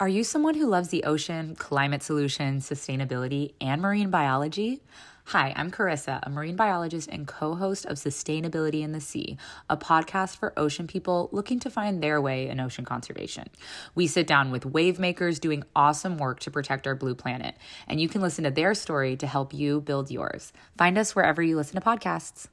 Are you someone who loves the ocean, climate solutions, sustainability, and marine biology? Hi, I'm Carissa, a marine biologist and co host of Sustainability in the Sea, a podcast for ocean people looking to find their way in ocean conservation. We sit down with wave makers doing awesome work to protect our blue planet, and you can listen to their story to help you build yours. Find us wherever you listen to podcasts.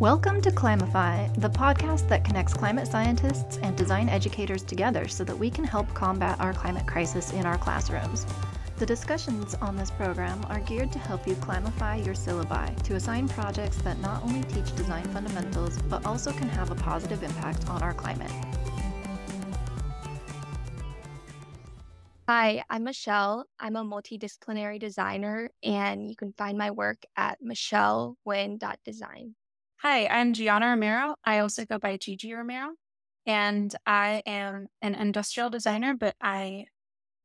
Welcome to Climify, the podcast that connects climate scientists and design educators together so that we can help combat our climate crisis in our classrooms. The discussions on this program are geared to help you climify your syllabi to assign projects that not only teach design fundamentals but also can have a positive impact on our climate. Hi, I'm Michelle. I'm a multidisciplinary designer, and you can find my work at michellewin.design. Hi, I'm Gianna Romero. I also go by Gigi Romero, and I am an industrial designer, but I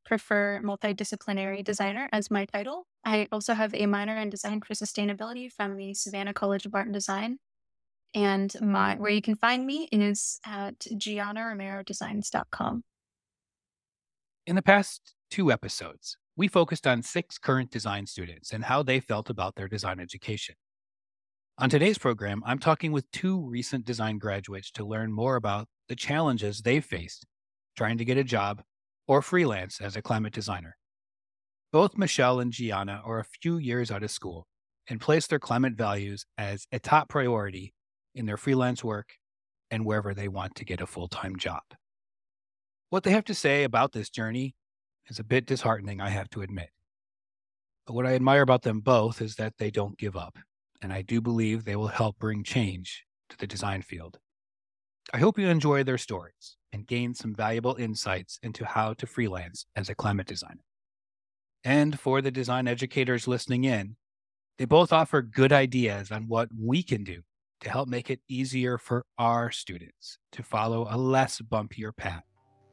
prefer multidisciplinary designer as my title. I also have a minor in design for sustainability from the Savannah College of Art and Design. And my where you can find me is at giannaromerodesigns.com. In the past two episodes, we focused on six current design students and how they felt about their design education. On today's program, I'm talking with two recent design graduates to learn more about the challenges they've faced trying to get a job or freelance as a climate designer. Both Michelle and Gianna are a few years out of school and place their climate values as a top priority in their freelance work and wherever they want to get a full time job. What they have to say about this journey is a bit disheartening, I have to admit. But what I admire about them both is that they don't give up and I do believe they will help bring change to the design field. I hope you enjoy their stories and gain some valuable insights into how to freelance as a climate designer. And for the design educators listening in, they both offer good ideas on what we can do to help make it easier for our students to follow a less bumpier path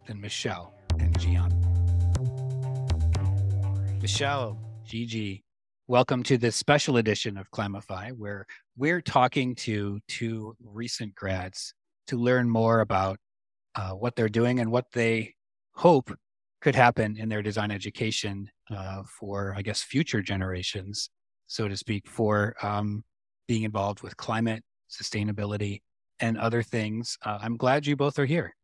than Michelle and Gianna. Michelle, Gigi, Welcome to this special edition of Climify, where we're talking to two recent grads to learn more about uh, what they're doing and what they hope could happen in their design education uh, for, I guess, future generations, so to speak, for um, being involved with climate, sustainability, and other things. Uh, I'm glad you both are here.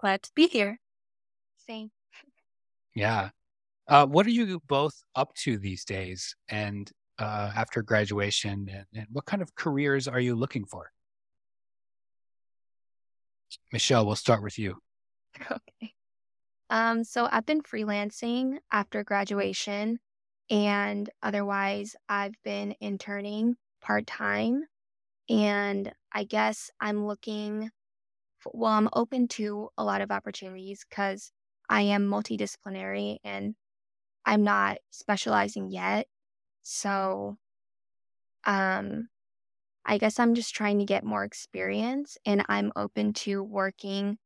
Glad to be here. Same. Yeah. Uh, what are you both up to these days and uh, after graduation? And, and, what kind of careers are you looking for? Michelle, we'll start with you. Okay. Um, so I've been freelancing after graduation, and otherwise, I've been interning part time. And I guess I'm looking, for, well, I'm open to a lot of opportunities because I am multidisciplinary and I'm not specializing yet. So um I guess I'm just trying to get more experience and I'm open to working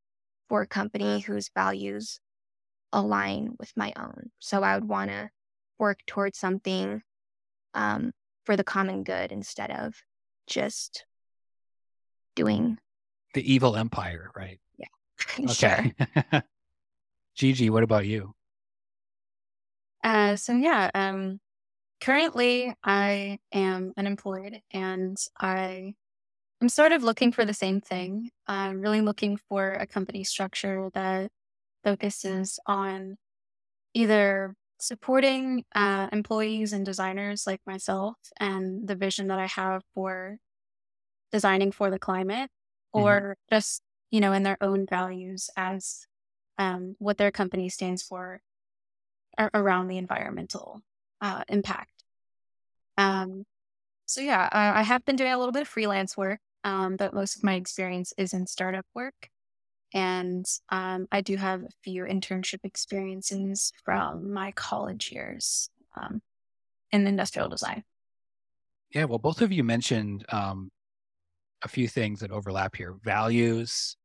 for a company whose values align with my own. So I would want to work towards something um, for the common good instead of just doing the evil empire, right? Yeah. okay. Gigi, what about you? Uh, so yeah, um, currently I am unemployed and I am sort of looking for the same thing. I'm really looking for a company structure that focuses on either supporting uh, employees and designers like myself and the vision that I have for designing for the climate, mm-hmm. or mm-hmm. just you know in their own values as um, what their company stands for around the environmental uh, impact. Um, so yeah, I, I, have been doing a little bit of freelance work, um, but most of my experience is in startup work, and um, I do have a few internship experiences from my college years um, in industrial design. Yeah, well, both of you mentioned um, a few things that overlap here: values.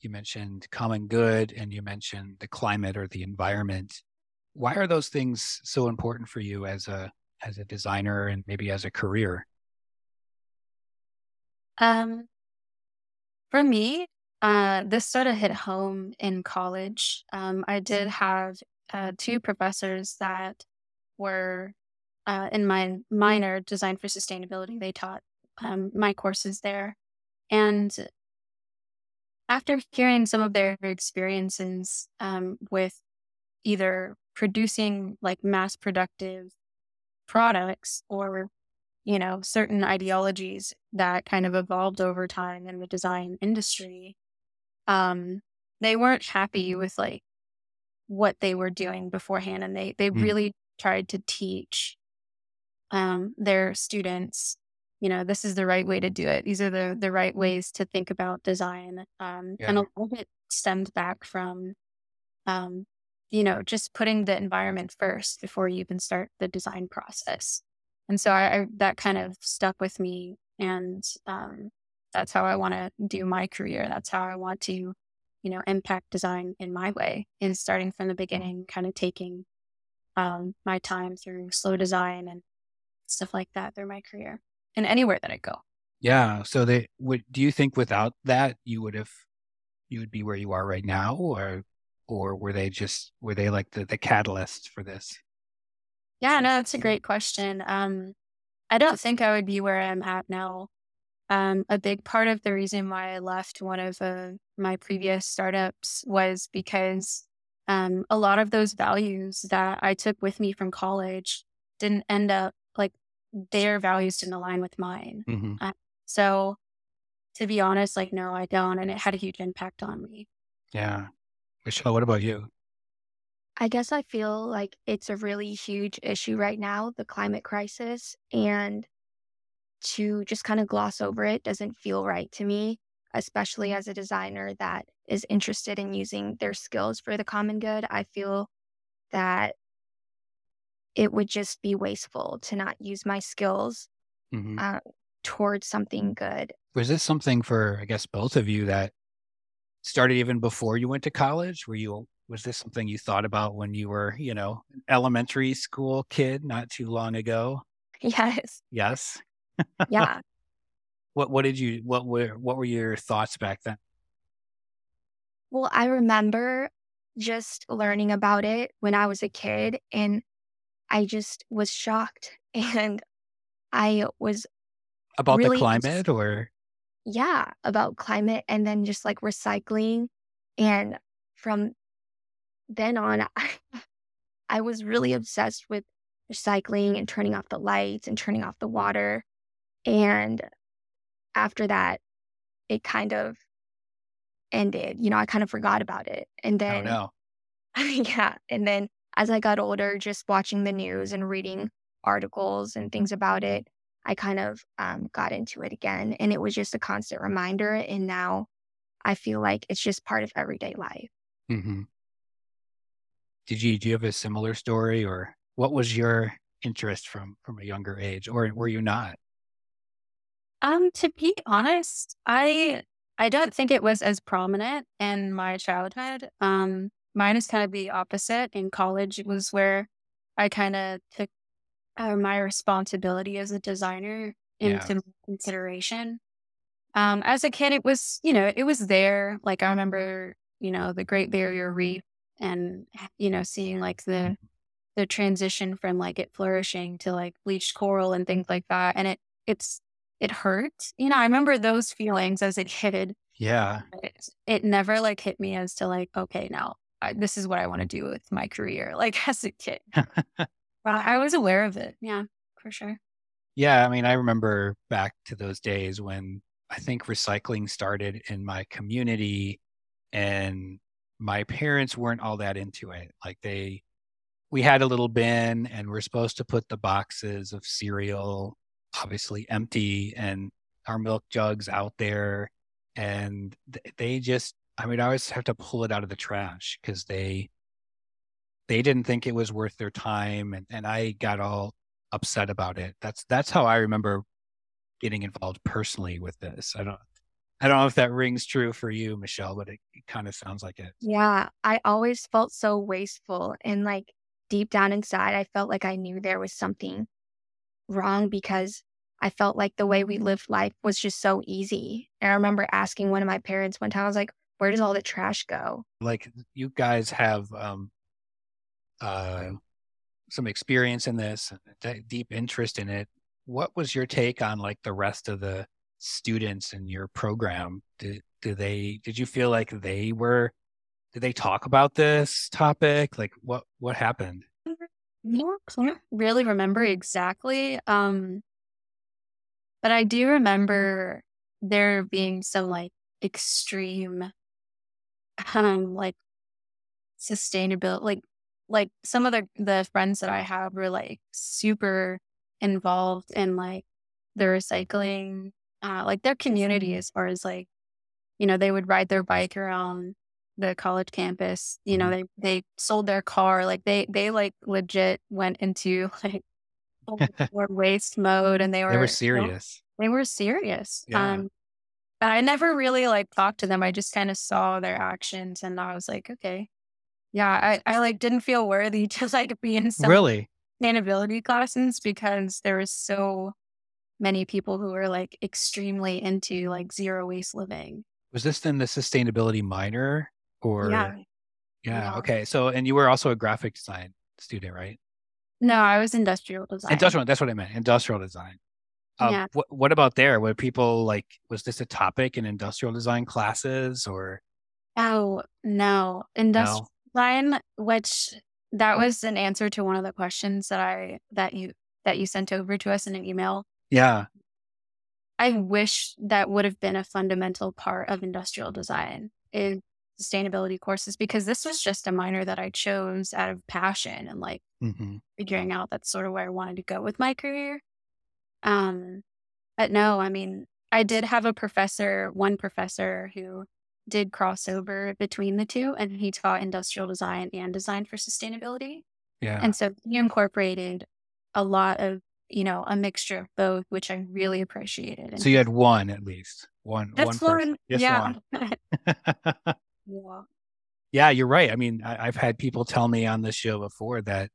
You mentioned common good, and you mentioned the climate or the environment why are those things so important for you as a as a designer and maybe as a career um For me, uh, this sort of hit home in college. Um, I did have uh, two professors that were uh, in my minor, Design for Sustainability. They taught um, my courses there. And after hearing some of their experiences um, with either producing like mass productive products or you know certain ideologies that kind of evolved over time in the design industry um they weren't happy with like what they were doing beforehand and they they mm. really tried to teach um their students you know this is the right way to do it these are the the right ways to think about design um yeah. and a lot of it stemmed back from um you know just putting the environment first before you even start the design process and so I, I that kind of stuck with me and um that's how i want to do my career that's how i want to you know impact design in my way is starting from the beginning kind of taking um my time through slow design and stuff like that through my career and anywhere that I go. Yeah. So they would do you think without that you would have you would be where you are right now or or were they just were they like the, the catalyst for this? Yeah, no, that's a great question. Um I don't think I would be where I'm at now. Um, a big part of the reason why I left one of uh, my previous startups was because um, a lot of those values that I took with me from college didn't end up like their values didn't align with mine. Mm-hmm. Uh, so to be honest, like, no, I don't. And it had a huge impact on me. Yeah. Michelle, what about you? I guess I feel like it's a really huge issue right now, the climate crisis. And to just kind of gloss over it doesn't feel right to me, especially as a designer that is interested in using their skills for the common good. I feel that it would just be wasteful to not use my skills mm-hmm. uh, towards something good. Was this something for, I guess, both of you that started even before you went to college? Were you, was this something you thought about when you were, you know, an elementary school kid not too long ago? Yes. Yes. Yeah. what, what did you, what were, what were your thoughts back then? Well, I remember just learning about it when I was a kid and I just was shocked and I was about really the climate or yeah, about climate and then just like recycling and from then on I, I was really obsessed with recycling and turning off the lights and turning off the water and after that it kind of ended you know i kind of forgot about it and oh, then oh, no. yeah and then as I got older, just watching the news and reading articles and things about it, I kind of um, got into it again. And it was just a constant reminder. And now I feel like it's just part of everyday life. Mm-hmm. Did you, do you have a similar story or what was your interest from, from a younger age or were you not? Um, to be honest, I, I don't think it was as prominent in my childhood. Um, Mine is kind of the opposite. In college, it was where I kind of took uh, my responsibility as a designer into yeah. consideration. Um, as a kid, it was, you know, it was there. Like I remember, you know, the Great Barrier Reef and, you know, seeing like the, mm-hmm. the transition from like it flourishing to like bleached coral and things like that. And it, it's, it hurt. You know, I remember those feelings as it hit. Yeah. It, it never like hit me as to like, okay, now I, this is what I want to do with my career, like as a kid. but I was aware of it. Yeah, for sure. Yeah. I mean, I remember back to those days when I think recycling started in my community and my parents weren't all that into it. Like they, we had a little bin and we're supposed to put the boxes of cereal obviously empty and our milk jugs out there and they just I mean, I always have to pull it out of the trash because they they didn't think it was worth their time, and, and I got all upset about it. That's that's how I remember getting involved personally with this. I don't I don't know if that rings true for you, Michelle, but it, it kind of sounds like it. Yeah, I always felt so wasteful, and like deep down inside, I felt like I knew there was something wrong because I felt like the way we lived life was just so easy. And I remember asking one of my parents one time, I was like, where does all the trash go? Like you guys have um uh some experience in this, deep interest in it. What was your take on like the rest of the students in your program? Did do they did you feel like they were did they talk about this topic? Like what what happened? No, can't really remember exactly. Um but I do remember there being some like extreme um like sustainability like like some of the the friends that I have were like super involved in like the recycling uh like their community as far as like you know they would ride their bike around the college campus you know Mhm. they they sold their car like they they like legit went into like more waste mode and they were They were you know, serious. they were serious Yeah. um I never really like talked to them I just kind of saw their actions and I was like okay yeah I I like didn't feel worthy to like be in some Really? sustainability classes because there was so many people who were like extremely into like zero waste living Was this in the sustainability minor or yeah yeah, Yeah. okay. So and you were also a graphic design student, right? No, I was industrial design. Industrial that's what I meant. Industrial design. Um, Yeah. what what about there? Were people like was this a topic in industrial design classes or Oh no, industrial design, which that was an answer to one of the questions that I that you that you sent over to us in an email. Yeah. I wish that would have been a fundamental part of industrial design in sustainability courses because this was just a minor that I chose out of passion and like hmm figuring out that's sort of where I wanted to go with my career. Um, but no, I mean, I did have a professor, one professor who did cross over between the two, and he taught industrial design and design for sustainability. Yeah. And so he incorporated a lot of, you know, a mixture of both, which I really appreciated. And so you had one at least. One that's one. Just yeah. one. yeah. yeah, you're right. I mean, I, I've had people tell me on this show before that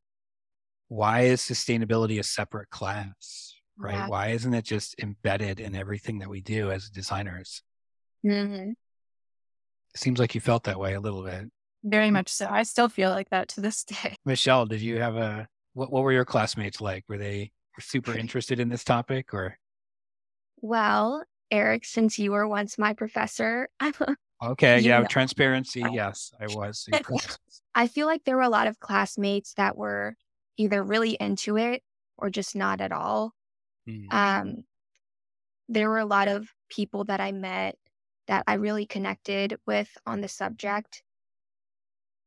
why is sustainability a separate class? Right? Yeah. Why isn't it just embedded in everything that we do as designers? hmm It seems like you felt that way a little bit. Very much so. I still feel like that to this day. Michelle, did you have a what what were your classmates like? Were they super interested in this topic or Well, Eric, since you were once my professor, I'm okay, You yeah, know. transparency, yes, I was. I feel like there were a lot of classmates that were either really into it or just not at all. Mm, Um, there were a lot of people that I met that I really connected with on the subject.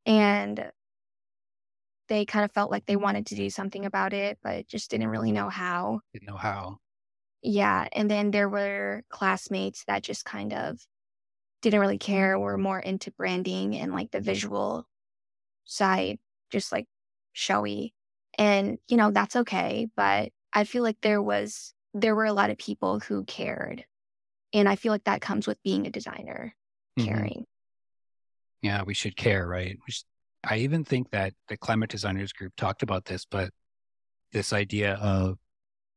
And they kind of felt like they wanted to do something about it, but just didn't really know how. Didn't know how. Yeah. And then there were classmates that just kind of didn't really care, were more into branding and like the visual side, just like showy. And, you know, that's okay. But I feel like there was, there were a lot of people who cared. And I feel like that comes with being a designer, Mhm. caring. Yeah, we should care, right? Should, I even think that the climate designers group talked about this, but this idea of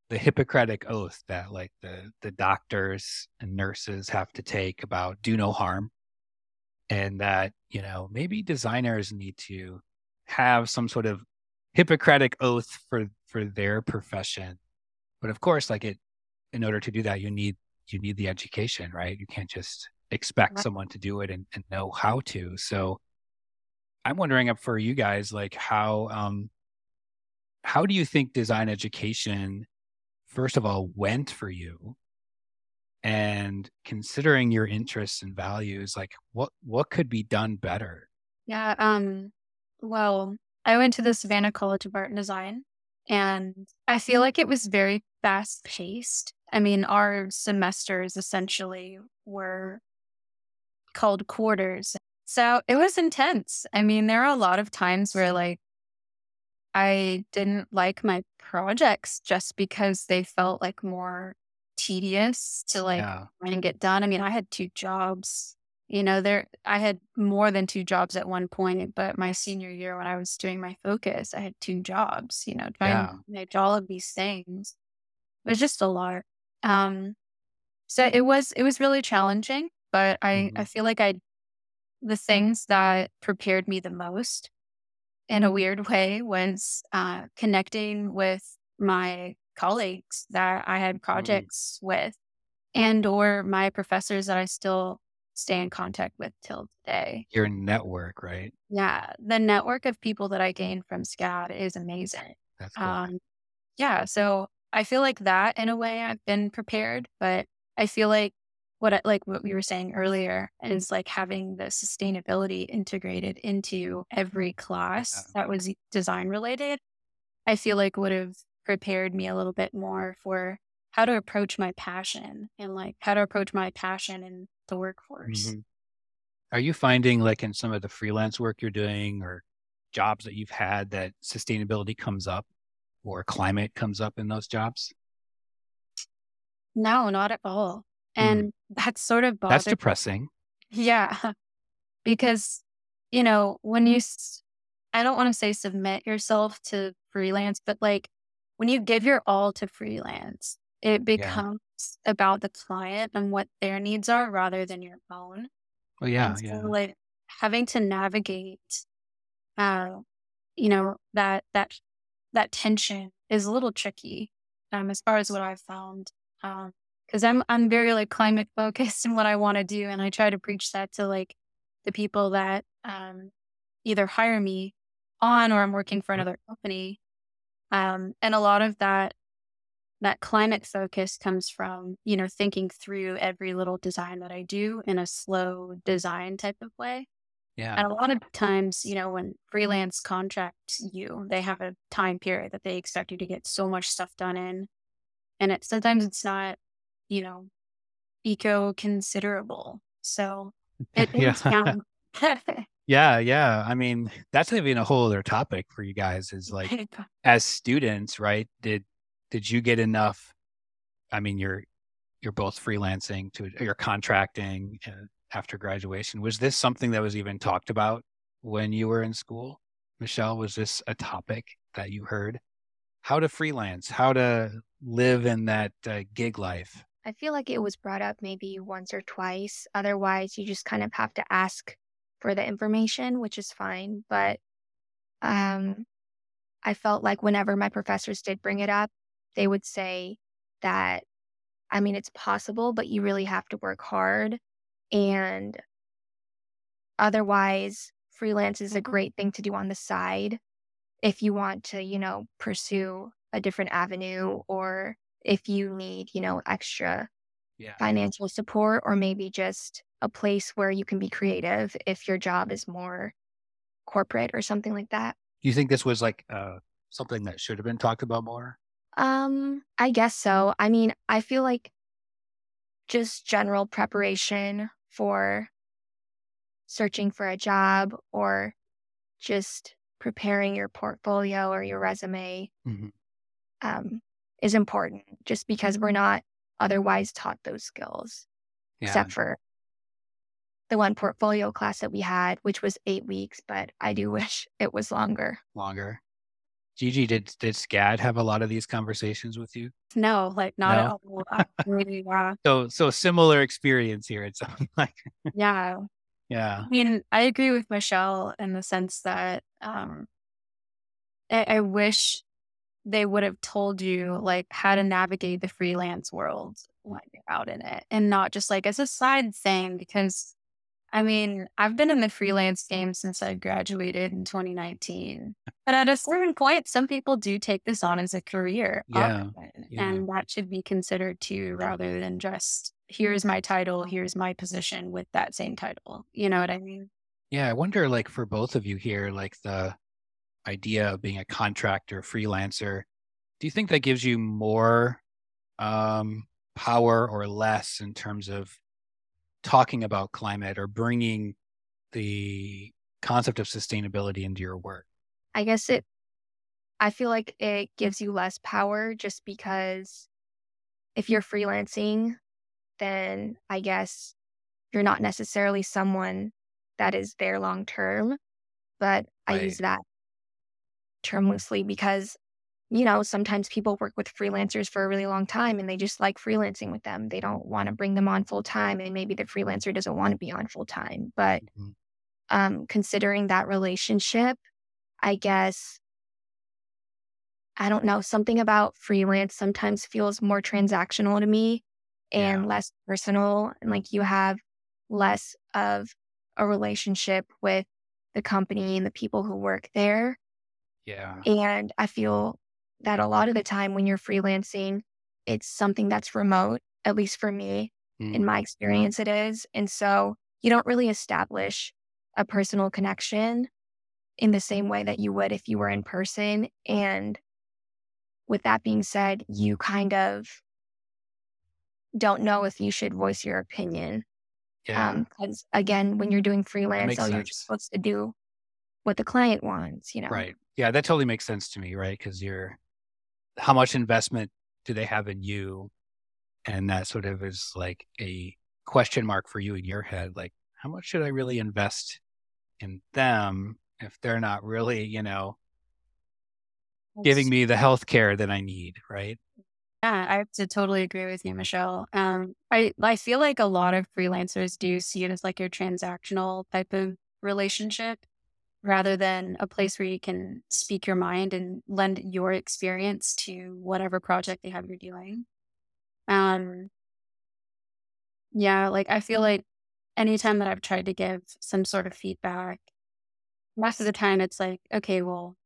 the Hippocratic oath that like the the doctors and nurses have to take about do no harm, and that you know maybe designers need to have some sort of Hippocratic oath for for their profession. But of course, like it, in order to do that, you need you need the education, right? You can't just expect Right. someone to do it and, and know how to. So I'm wondering up for you guys, like how um how do you think design education first of all went for you? And considering your interests and values, like what what could be done better? Yeah. Um, well, I went to the Savannah College of Art and Design, and I feel like it was very fast paced. I mean, our semesters essentially were called quarters. So it was intense. I mean, there are a lot of times where like I didn't like my projects just because they felt like more tedious to like yeah. try and get done. I mean, I had two jobs. You know, there I had more than two jobs at one point, but my senior year when I was doing my focus, I had two jobs, you know, trying Yeah. to manage all of these things. it was just a lot. Um, so it was it was really challenging, but I Mhm. I feel like I the things that prepared me the most in a weird way was uh, connecting with my colleagues that I had projects with and or my professors that I still stay in contact with till today. Your network, right? Yeah, the network of people that I gained from SCAD is amazing. That's cool. Um, yeah, so I feel like that in a way I've been prepared, but I feel like what I, like what we were saying earlier is like having the sustainability integrated into every class that was design related. I feel like would have prepared me a little bit more for how to approach my passion and like how to approach my passion in the workforce. Mhm. Are you finding like in some of the freelance work you're doing or jobs that you've had that sustainability comes up or climate comes up in those jobs? No, not at all. Mm. And that's sort of That's depressing. Yeah. Because, you know, when you, I don't want to say submit yourself to freelance, but like when you give your all to freelance, it becomes about the client and what their needs are rather than your own. Well, yeah, so, yeah. like having to navigate, uh, you know, that, that, that tension is a little tricky, um, as far as what I've found. Um, cause I'm, I'm very like climate focused in what I want to do. And I try to preach that to like the people that, um, either hire me on or I'm working for another company. Um, and a lot of that, that climate focus comes from, you know, thinking through every little design that I do in a slow design type of way. Yeah. And a lot of times, you know, when freelance contracts you, they have a time period that they expect you to get so much stuff done in. And it sometimes it's not, you know, eco considerable. So it Yeah. Yeah, yeah. I mean, that's even a whole other topic for you guys is like as students, right? Did did you get enough I mean, you're you're both freelancing to you're contracting uh, after graduation. Was this something that was even talked about when you were in school? Michelle, was this a topic that you heard? How to freelance, how to live in that uh, gig life. I feel like it was brought up maybe once or twice. Otherwise, you just kind of have to ask for the information, which is fine. But um, I felt like whenever my professors did bring it up, they would say that, I mean, it's possible, but you really have to work hard. And otherwise, freelance is a great thing to do on the side if you want to, you know, pursue a different avenue or if you need, you know, extra Yeah. financial support or maybe just a place where you can be creative if your job is more corporate or something like that. Do you think this was like uh, something that should have been talked about more? Um, I guess so. I mean, I feel like just general preparation for searching for a job or just preparing your portfolio or your resume Mhm. um, is important just because we're not otherwise taught those skills. Yeah. except for the one portfolio class that we had, which was eight weeks, but I do wish it was longer. longer. Gigi, did did SCAD have a lot of these conversations with you? no, like not No? at all. Really, uh, So so similar experience here. It's like yeah. yeah. I mean, I agree with Michelle in the sense that um, I, I wish they would have told you like how to navigate the freelance world when you're out in it and not just like as a side thing because I mean, I've been in the freelance game since I graduated in 2019. But at a certain point, some people do take this on as a career. Yeah, often, yeah. And that should be considered too, rather than just here's my title, here's my position with that same title. You know what I mean? Yeah, I wonder like for both of you here, like the idea of being a contractor, freelancer, do you think that gives you more um power or less in terms of talking about climate or bringing the concept of sustainability into your work? I guess it, I feel like it gives you less power just because if you're freelancing, then I guess you're not necessarily someone that is there long term. But I use that term loosely because you know, sometimes people work with freelancers for a really long time and they just like freelancing with them. They don't want to bring them on full time. And maybe the freelancer doesn't want to be on full time. But Mhm. um, considering that relationship, I guess, I don't know, something about freelance sometimes feels more transactional to me and Yeah. less personal. And like you have less of a relationship with the company and the people who work there. Yeah. And I feel that a lot of the time when you're freelancing, it's something that's remote, at least for me, in Mm. my experience, it is. And so you don't really establish a personal connection in the same way that you would if you were in person. And with that being said, you kind of don't know if you should voice your opinion. Yeah. Because again, when you're doing freelance, makes oh, you're just supposed to do what the client wants, you know? Right. Yeah, that totally makes sense to me, right? Because you're, how much investment do they have in you? And that sort of is like a question mark for you in your head. Like, how much should I really invest in them if they're not really, you know, giving me the health care that I need, right? Yeah, I have to totally agree with you, Michelle. Um, I I feel like a lot of freelancers do see it as like your transactional type of relationship rather than a place where you can speak your mind and lend your experience to whatever project they have you're doing. Um, yeah, like I feel like anytime that I've tried to give some sort of feedback, most of the time it's like, okay, well,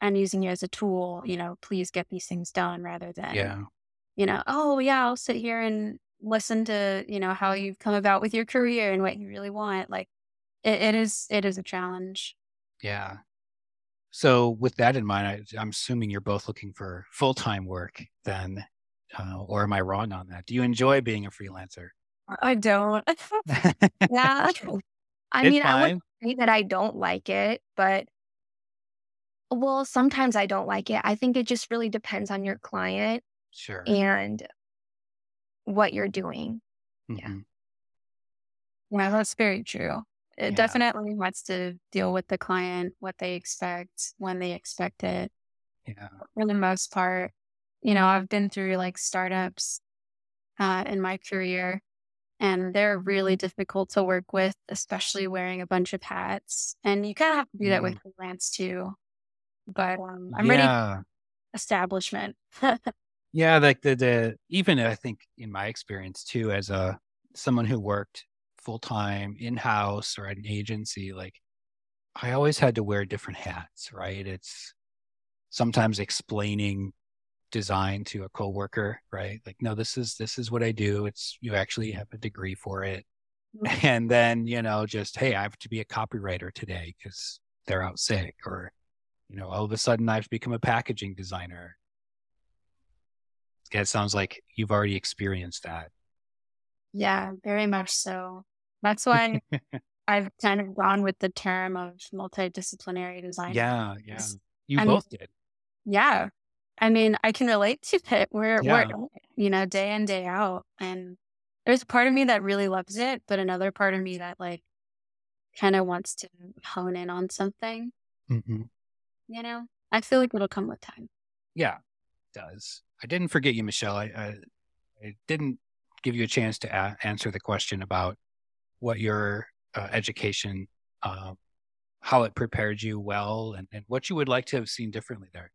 I'm using you as a tool, you know, please get these things done rather than Yeah. you know, oh yeah, I'll sit here and listen to, you know, how you've come about with your career and what you really want. Like it, it is it is a challenge. Yeah. So with that in mind, I, I'm assuming you're both looking for full-time work then, uh, or am I wrong on that? Do you enjoy being a freelancer? I don't. Yeah. I It's mean, I wouldn't say that I don't like it, but well, sometimes I don't like it. I think it just really depends on your client Sure. and what you're doing. yeah. Mhm. yeah, that's very true. It Yeah. definitely wants to deal with the client, what they expect, when they expect it. Yeah. For the most part, you know, I've been through like startups uh, in my career, and they're really difficult to work with, especially wearing a bunch of hats. And you kind of have to do that with freelance too. But um, I'm ready establishment. Yeah, like the the even I think in my experience too, as a someone who worked full time in house or at an agency, like I always had to wear different hats, right? It's sometimes explaining design to a coworker, right? Like, no, this is this is what I do. It's you actually have a degree for it. Mm. And then, you know, just hey, I have to be a copywriter today because they're out sick, or you know, all of a sudden I've become a packaging designer. Yeah, it sounds like you've already experienced that. yeah, very much so. That's why I've kind of gone with the term of multidisciplinary design. Yeah, yeah. You I mean- both did. Yeah. I mean, I can relate to it. We're, Yeah. we're, you know, day in, day out. And there's a part of me that really loves it, but another part of me that like kind of wants to hone in on something, hmm you know? I feel like it'll come with time. Yeah, it does. I didn't forget you, Michelle. I, I, I didn't give you a chance to a- answer the question about what your uh, education, uh, how it prepared you well, and, and what you would like to have seen differently there,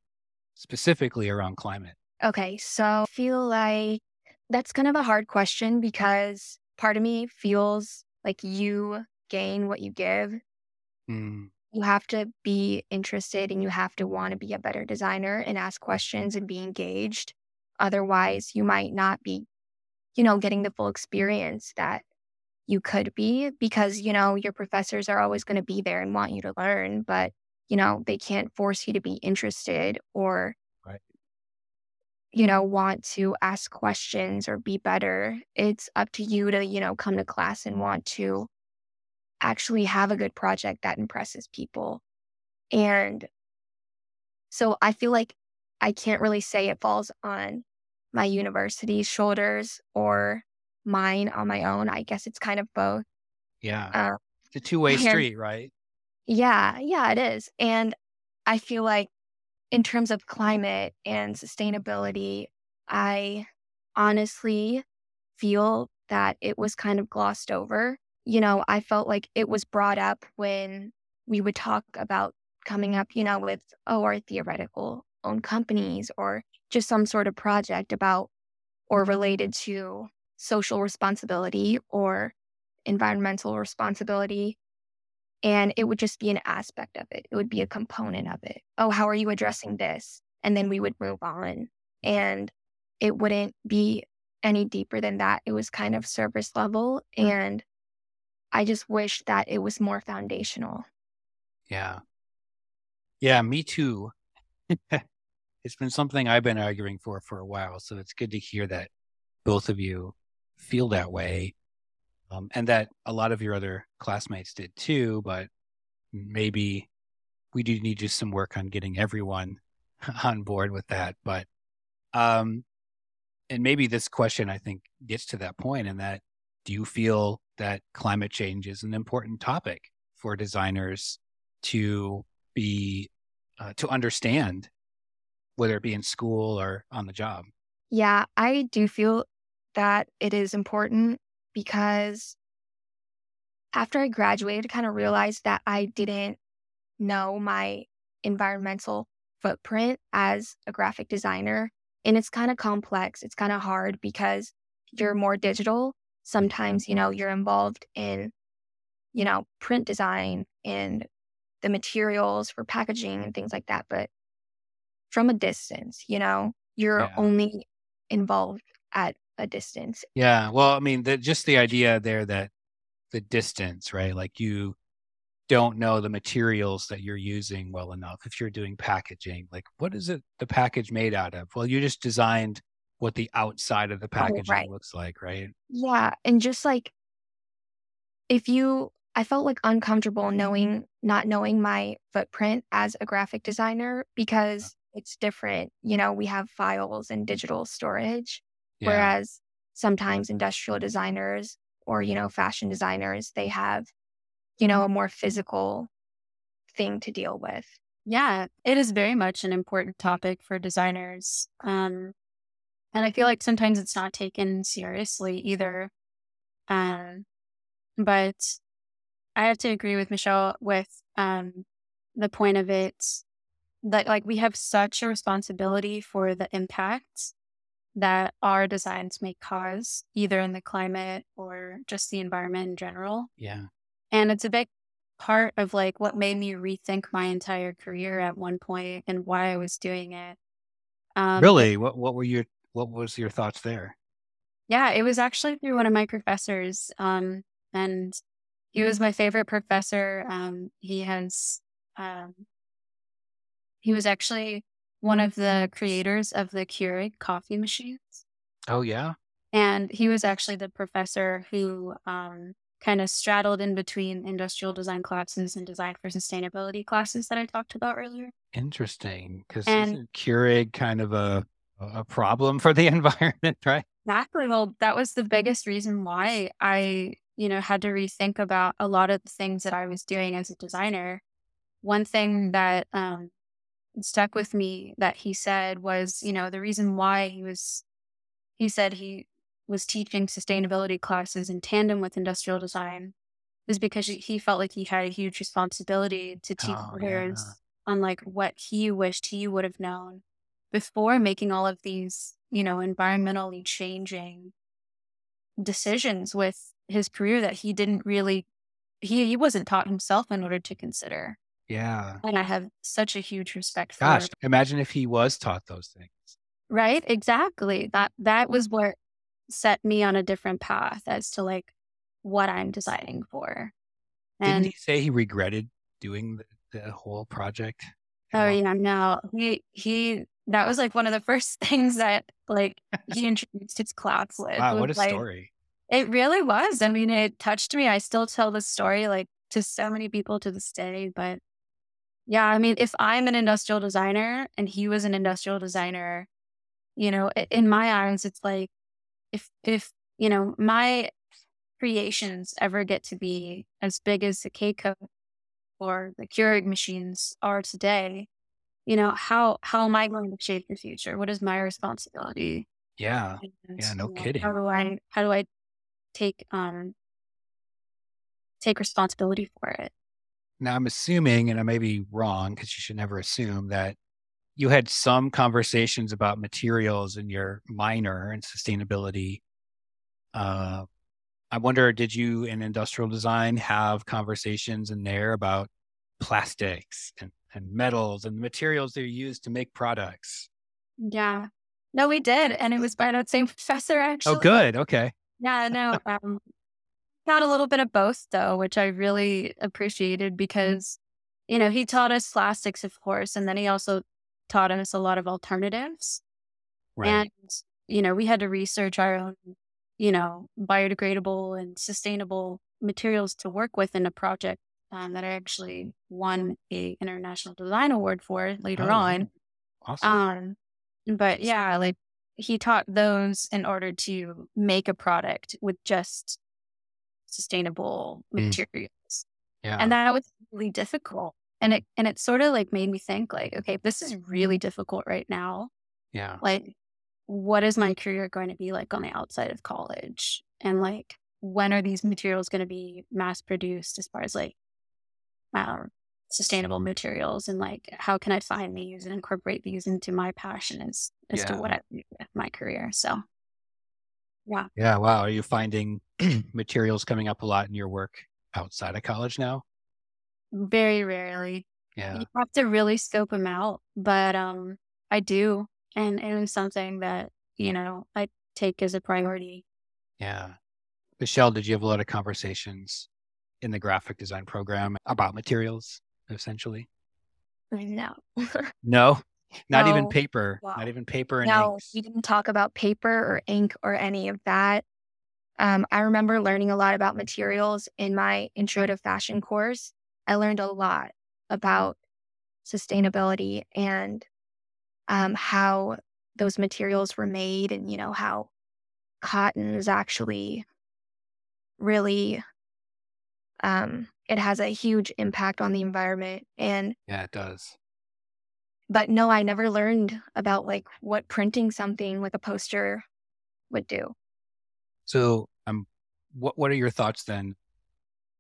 specifically around climate. Okay, so I feel like that's kind of a hard question because part of me feels like you gain what you give. Mm, You have to be interested and you have to want to be a better designer and ask questions and be engaged. Otherwise, you might not be, you know, getting the full experience that you could be because, you know, your professors are always going to be there and want you to learn, but, you know, they can't force you to be interested or Right. you know, want to ask questions or be better. It's up to you to, you know, come to class and want to actually have a good project that impresses people. And so I feel like I can't really say it falls on my university's shoulders or mine on my own. I guess it's kind of both. yeah, Uh, it's a two way street, right? yeah, yeah, it is. And I feel like in terms of climate and sustainability, I honestly feel that it was kind of glossed over. You know, I felt like it was brought up when we would talk about coming up, you know, with, oh, our theoretical own companies or just some sort of project about or related to social responsibility or environmental responsibility. And it would just be an aspect of it, it would be a component of it. Oh, how are you addressing this? And then we would move on. And it wouldn't be any deeper than that. It was kind of service level. Mm. And I just wish that it was more foundational. Yeah. Yeah, me too. it's been something I've been arguing for for a while. So it's good to hear that both of you feel that way. Um, and that a lot of your other classmates did too, but maybe we do need just some work on getting everyone on board with that. But, um, and maybe this question I think gets to that point and that do you feel that climate change is an important topic for designers to be, uh, to understand, whether it be in school or on the job? Yeah, I do feel that it is important because after I graduated, I kind of realized that I didn't know my environmental footprint as a graphic designer. And it's kind of complex. It's kind of hard because you're more digital. Sometimes, you know, you're involved in, you know, print design and the materials for packaging and things like that. But from a distance, you know, you're yeah. only involved at a distance. Yeah. Well, I mean, the, just the idea there that the distance, right? Like you don't know the materials that you're using well enough. If you're doing packaging, like what is it the package made out of? Well, you just designed what the outside of the oh, packaging oh, right. looks like, right? Yeah. And just like if you, I felt like uncomfortable knowing, not knowing my footprint as a graphic designer because it's different. You know, we have files and digital storage. Yeah. Whereas sometimes industrial designers or, you know, fashion designers, they have, you know, a more physical thing to deal with. Yeah, it is very much an important topic for designers. Um, and I feel like sometimes it's not taken seriously either. Um, but I have to agree with Michelle with um, the point of it that like we have such a responsibility for the impact that our designs may cause, either in the climate or just the environment in general. Yeah. And it's a big part of like what made me rethink my entire career at one point and why I was doing it. Um, really? What what were your what was your thoughts there? Yeah, it was actually through one of my professors. Um, and he was my favorite professor. Um, he has um, he was actually one of the creators of the Keurig coffee machines. Oh, yeah. And he was actually the professor who um, kind of straddled in between industrial design classes and design for sustainability classes that I talked about earlier. Interesting. Because Keurig kind of a, a problem for the environment, right? Exactly. Well, that was the biggest reason why I, you know, had to rethink about a lot of the things that I was doing as a designer. One thing that um, stuck with me that he said was, you know, the reason why he was, he said he was teaching sustainability classes in tandem with industrial design is because he felt like he had a huge responsibility to teach oh, others yeah. on like what he wished he would have known before making all of these, you know, environmentally changing decisions with his career that he didn't really he, he wasn't taught himself in order to consider. Yeah. And I have such a huge respect for Gosh, imagine if he was taught those things. Right? Exactly. That that was what set me on a different path as to like what I'm designing for. And Didn't he say he regretted doing the, the whole project? Oh yeah, no. He he that was like one of the first things that like he introduced his class with. Wow, what a like, story. It really was. I mean, it touched me. I still tell the story like to so many people to this day, but yeah, I mean, if I'm an industrial designer and he was an industrial designer, you know, in my eyes, it's like if if you know my creations ever get to be as big as the K-Cup or the Keurig machines are today, you know, how how am I going to shape the future? What is my responsibility? Yeah. And, Yeah, no you know, kidding. How do I how do I take um take responsibility for it? Now, I'm assuming, and I may be wrong because you should never assume that you had some conversations about materials in your minor and sustainability. Uh, I wonder, did you in industrial design have conversations in there about plastics and, and metals and the materials they're used to make products? Yeah. No, we did. And it was by that same professor actually. Oh, good. Okay. Yeah, no. Um got a little bit of both though, which I really appreciated because, you know, he taught us plastics, of course, and then he also taught us a lot of alternatives. Right. And, you know, we had to research our own, you know, biodegradable and sustainable materials to work with in a project um, that I actually won a international design award for later Oh, on. awesome. Um, but yeah, like he taught those in order to make a product with just sustainable Mm. materials. yeah. And that was really difficult. And it and it sort of like made me think like, okay, this is really difficult right now, yeah. like what is my career going to be like on the outside of college? And like when are these materials going to be mass produced as far as like um, sustainable materials and like how can I find these and incorporate these into my passion as as to what I do with my career. So yeah. Yeah. Wow. Are you finding materials coming up a lot in your work outside of college now? Very rarely. Yeah. You have to really scope them out, but um, I do, and it is something that you know I take as a priority. Yeah. Michelle, did you have a lot of conversations in the graphic design program about materials, essentially? No. No, not even paper, Wow. not even paper and No, inks. we didn't talk about paper or ink or any of that. Um, I remember learning a lot about materials in my intro to fashion course. I learned a lot about sustainability and um, how those materials were made, and you know how cotton is actually really um, it has a huge impact on the environment and Yeah, it does. But no, I never learned about like what printing something with a poster would do. So, um, what what are your thoughts then,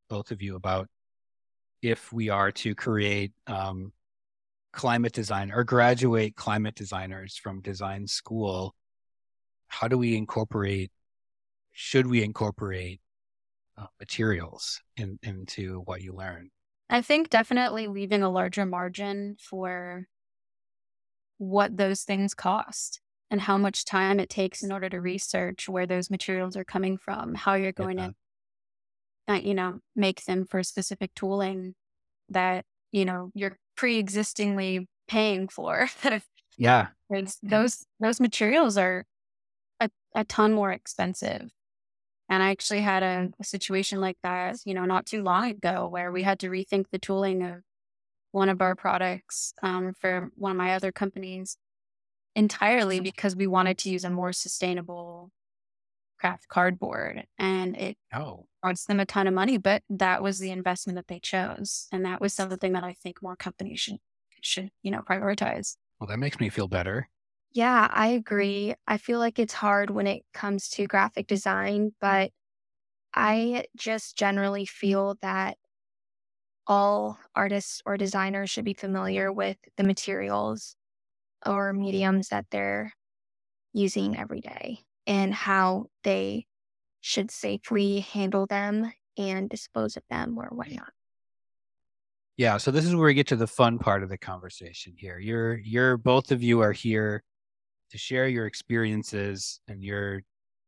both of you, about if we are to create um, climate design or graduate climate designers from design school? How do we incorporate? Should we incorporate uh, materials in, into what you learn? I think definitely leaving a larger margin for what those things cost and how much time it takes in order to research where those materials are coming from, how you're going Yeah. to, uh, you know, make them for specific tooling that, you know, you're pre existingly paying for. Yeah, Because those those materials are a, a ton more expensive. And I actually had a, a situation like that, you know, not too long ago where we had to rethink the tooling of one of our products um, for one of my other companies entirely because we wanted to use a more sustainable kraft cardboard. And it oh, cost them a ton of money, but that was the investment that they chose. And that was something that I think more companies should should, you know, prioritize. well, that makes me feel better. Yeah, I agree. I feel like it's hard when it comes to graphic design, but I just generally feel that all artists or designers should be familiar with the materials or mediums that they're using every day and how they should safely handle them and dispose of them or whatnot. Yeah, so this is where we get to the fun part of the conversation here. You're you're both of you are here to share your experiences and your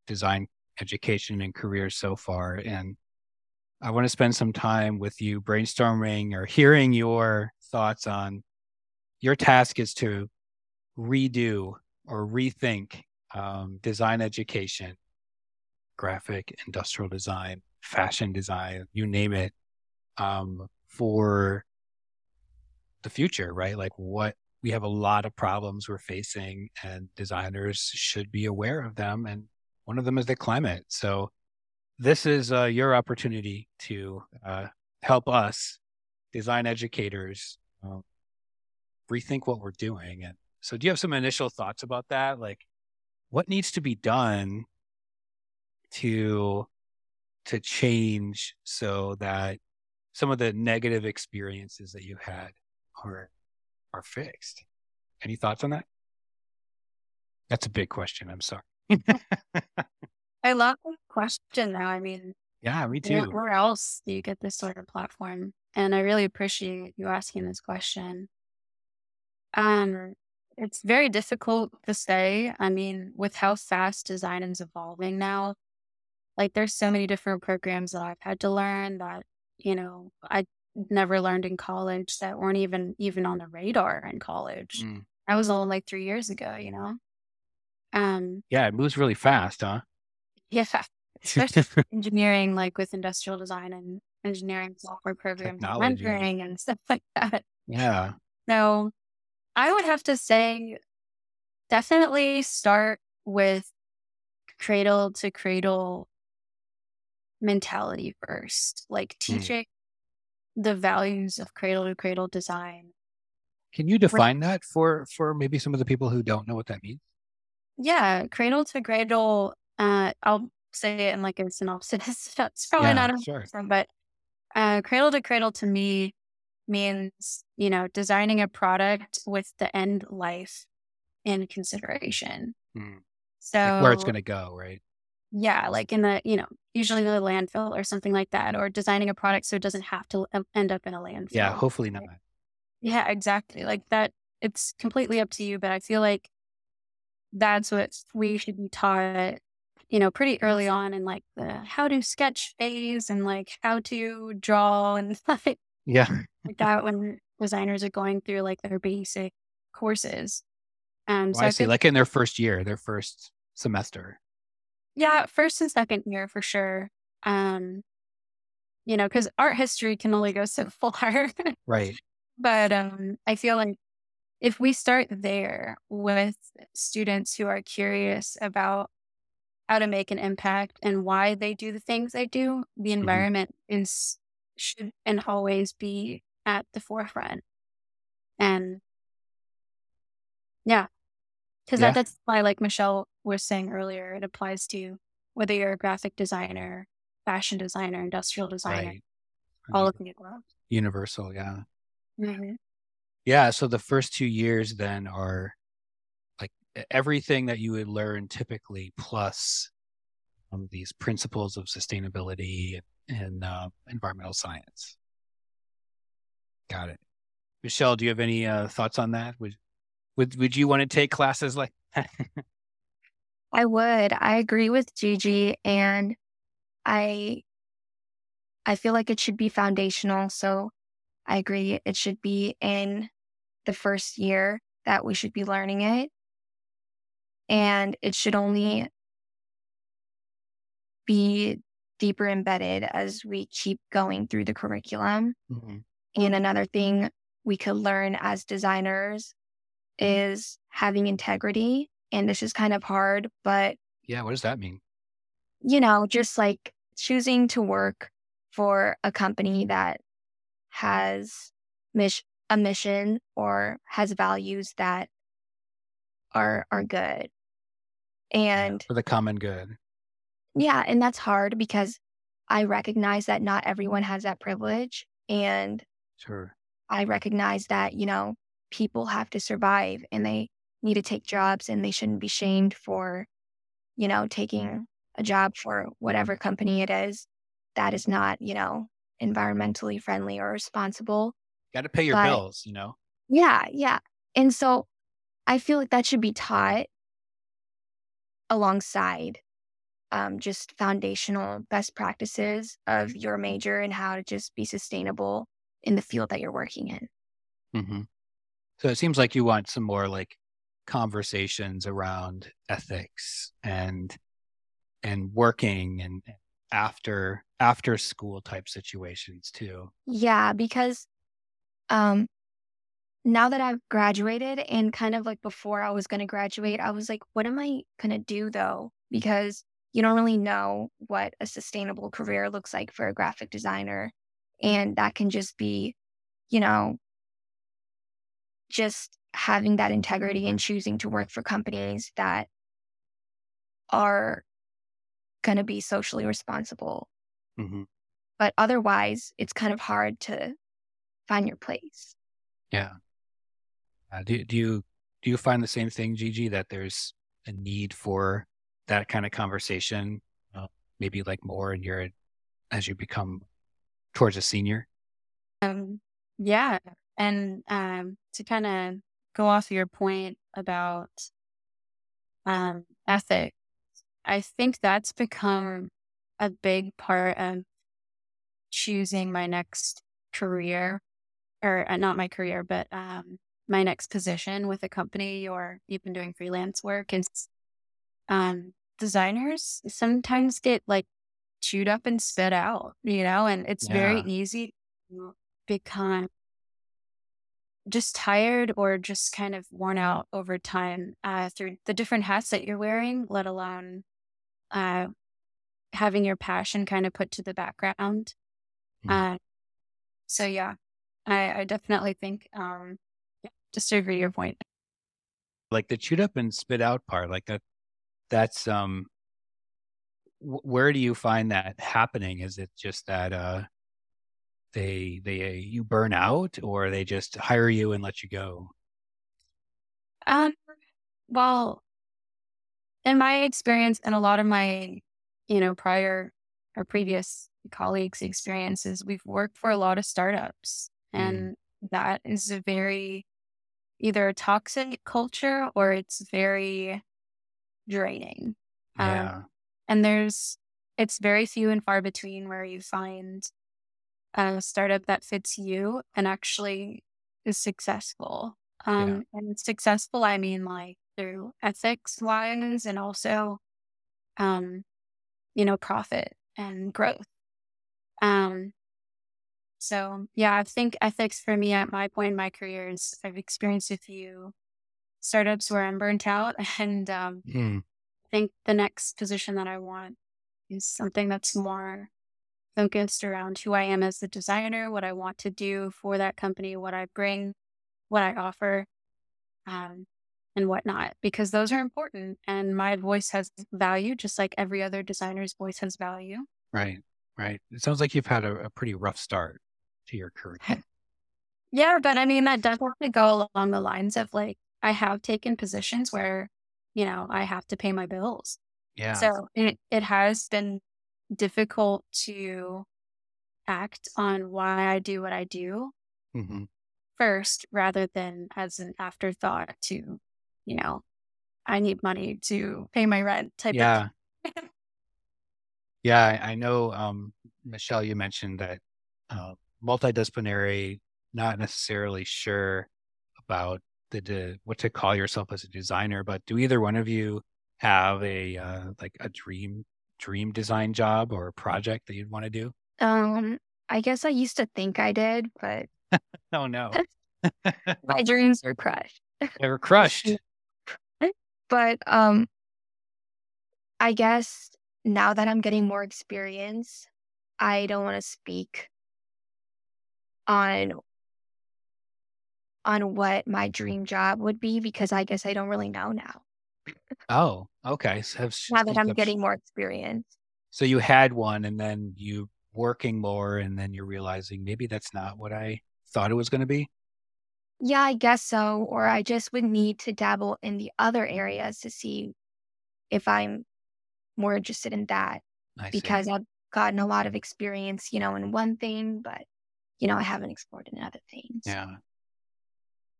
design education and career so far and I want to spend some time with you brainstorming or hearing your thoughts on your task is to redo or rethink um, design education, graphic, industrial design, fashion design, you name it, um, for the future, right? Like what we have a lot of problems we're facing, and designers should be aware of them. And one of them is the climate. So this is uh, your opportunity to uh, help us, design educators, uh, rethink what we're doing. And so, do you have some initial thoughts about that? Like, what needs to be done to to change so that some of the negative experiences that you had are are fixed? Any thoughts on that? That's a big question. I'm sorry. I love question though. I mean, yeah, me too. Where, where else do you get this sort of platform? And I really appreciate you asking this question. Um, it's very difficult to say. I mean, with how fast design is evolving now, like there's so many different programs that I've had to learn that, you know, I never learned in college that weren't even even on the radar in college. Mm. That was all like three years ago, you know? Um Yeah, it moves really fast, huh? yeah. Especially engineering, like with industrial design and engineering software programs and mentoring and stuff like that. yeah. So I would have to say definitely start with cradle to cradle mentality first, like Mm. teaching the values of cradle to cradle design. Can you define that for for maybe some of the people who don't know what that means? Yeah, cradle to cradle. Uh, I'll say it in like a synopsis. That's probably Yeah, not a sure. but uh, cradle to cradle to me means you know designing a product with the end life in consideration. Hmm. So Like where it's going to go, right? yeah, like in the you know usually the landfill or something like that, or designing a product so it doesn't have to end up in a landfill. Yeah, hopefully not. Yeah, exactly. Like that, it's completely up to you. But I feel like that's what we should be taught, you know, pretty early on in like the how to sketch phase and like how to draw and stuff like Yeah. that when designers are going through like their basic courses. Um, so I I see. Like in their first year, their first semester. yeah, first and second year for sure. Um, you know, because art history can only go so far. Right. But um, I feel like if we start there with students who are curious about how to make an impact and why they do the things they do, the environment is should and always be at the forefront. And yeah, because Yeah. that, that's why, like Michelle was saying earlier, it applies to whether you're a graphic designer, fashion designer, industrial designer, Right. all of the above. Universal. Yeah. Mhm. Yeah. So the first two years then are everything that you would learn typically plus um, these principles of sustainability and, uh, environmental science. Got it. Michelle, do you have any uh, thoughts on that? Would would would you want to take classes like I would. I agree with Gigi and I I feel like it should be foundational. So I agree it should be in the first year that we should be learning it. And it should only be deeper embedded as we keep going through the curriculum. Mhm. And another thing we could learn as designers is having integrity. And this is kind of hard, but Yeah, what does that mean? you know, just like choosing to work for a company that has mis- a mission or has values that are are good. And For the common good. yeah, and that's hard because I recognize that not everyone has that privilege and Sure. I recognize that, you know, people have to survive and they need to take jobs and they shouldn't be shamed for, you know, taking a job for whatever company it is that is not, you know, environmentally friendly or responsible. Got to pay your But- bills, you know? Yeah, yeah. And so I feel like that should be taught alongside um, just foundational best practices of your major and how to just be sustainable in the field that you're working in. hmm So it seems like you want some more like conversations around ethics and and working and after after school type situations too. Yeah, because um now that I've graduated and kind of like before I was going to graduate, I was like, what am I going to do though? Because you don't really know what a sustainable career looks like for a graphic designer. And that can just be, you know, just having that integrity and choosing to work for companies that are going to be socially responsible. hmm But otherwise, it's kind of hard to find your place. Yeah. Uh, do do you do you find the same thing, Gigi? That there's a need for that kind of conversation, uh, maybe like more in your as you become towards a senior. Um, yeah. And um, to kind of go off your point about um, ethics, I think that's become a big part of choosing my next career, or uh, not my career, but um, my next position with a company or even doing freelance work. Is um, designers sometimes get like chewed up and spit out, you know, and it's very easy to become just tired or just kind of worn out over time uh, through the different hats that you're wearing, let alone uh, having your passion kind of put to the background. Mm. Uh, so yeah, I, I definitely think um, to agree to your point. Like the chewed up and spit out part, like that. That's um. wh- Where do you find that happening? Is it just that uh, they they you burn out, or they just hire you and let you go? Um, well, in my experience and a lot of my, you know, prior or previous colleagues' experiences, we've worked for a lot of startups, Mm. and that is a very either a toxic culture or it's very draining. Um, Yeah. and there's it's very few and far between where you find a startup that fits you and actually is successful. Um, and successful, I mean like through ethics wise and also, um, you know, profit and growth. Um, so yeah, I think ethics for me at my point in my career is I've experienced a few startups where I'm burnt out and um, Mm. I think the next position that I want is something that's more focused around who I am as a designer, what I want to do for that company, what I bring, what I offer, um, and whatnot, because those are important. And my voice has value, just like every other designer's voice has value. Right. Right. It sounds like you've had a, a pretty rough start to your career. Yeah, but I mean, that does have to go along the lines of like, I have taken positions where, you know, I have to pay my bills. Yeah. So it, it has been difficult to act on why I do what I do hmm first rather than as an afterthought to, you know, I need money to pay my rent type Yeah. of Yeah, I I know, um, Michelle, you mentioned that uh, multidisciplinary, not necessarily sure about the, the what to call yourself as a designer, but do either one of you have a uh, like a dream dream design job or a project that you'd want to do? Um, I guess I used to think I did, but Oh no, my dreams are crushed. they were crushed. But um, I guess now that I'm getting more experience, I don't want to speak on on what my dream job would be because I guess I don't really know now. Oh, okay. So, have, Now that I'm getting more experience. so you had one, and then you working more, and then you're realizing maybe that's not what I thought it was going to be. Yeah, I guess so. Or I just would need to dabble in the other areas to see if I'm more interested in that I see. because I've gotten a lot of experience, you know, in one thing, but you know, I haven't explored in other things. Yeah.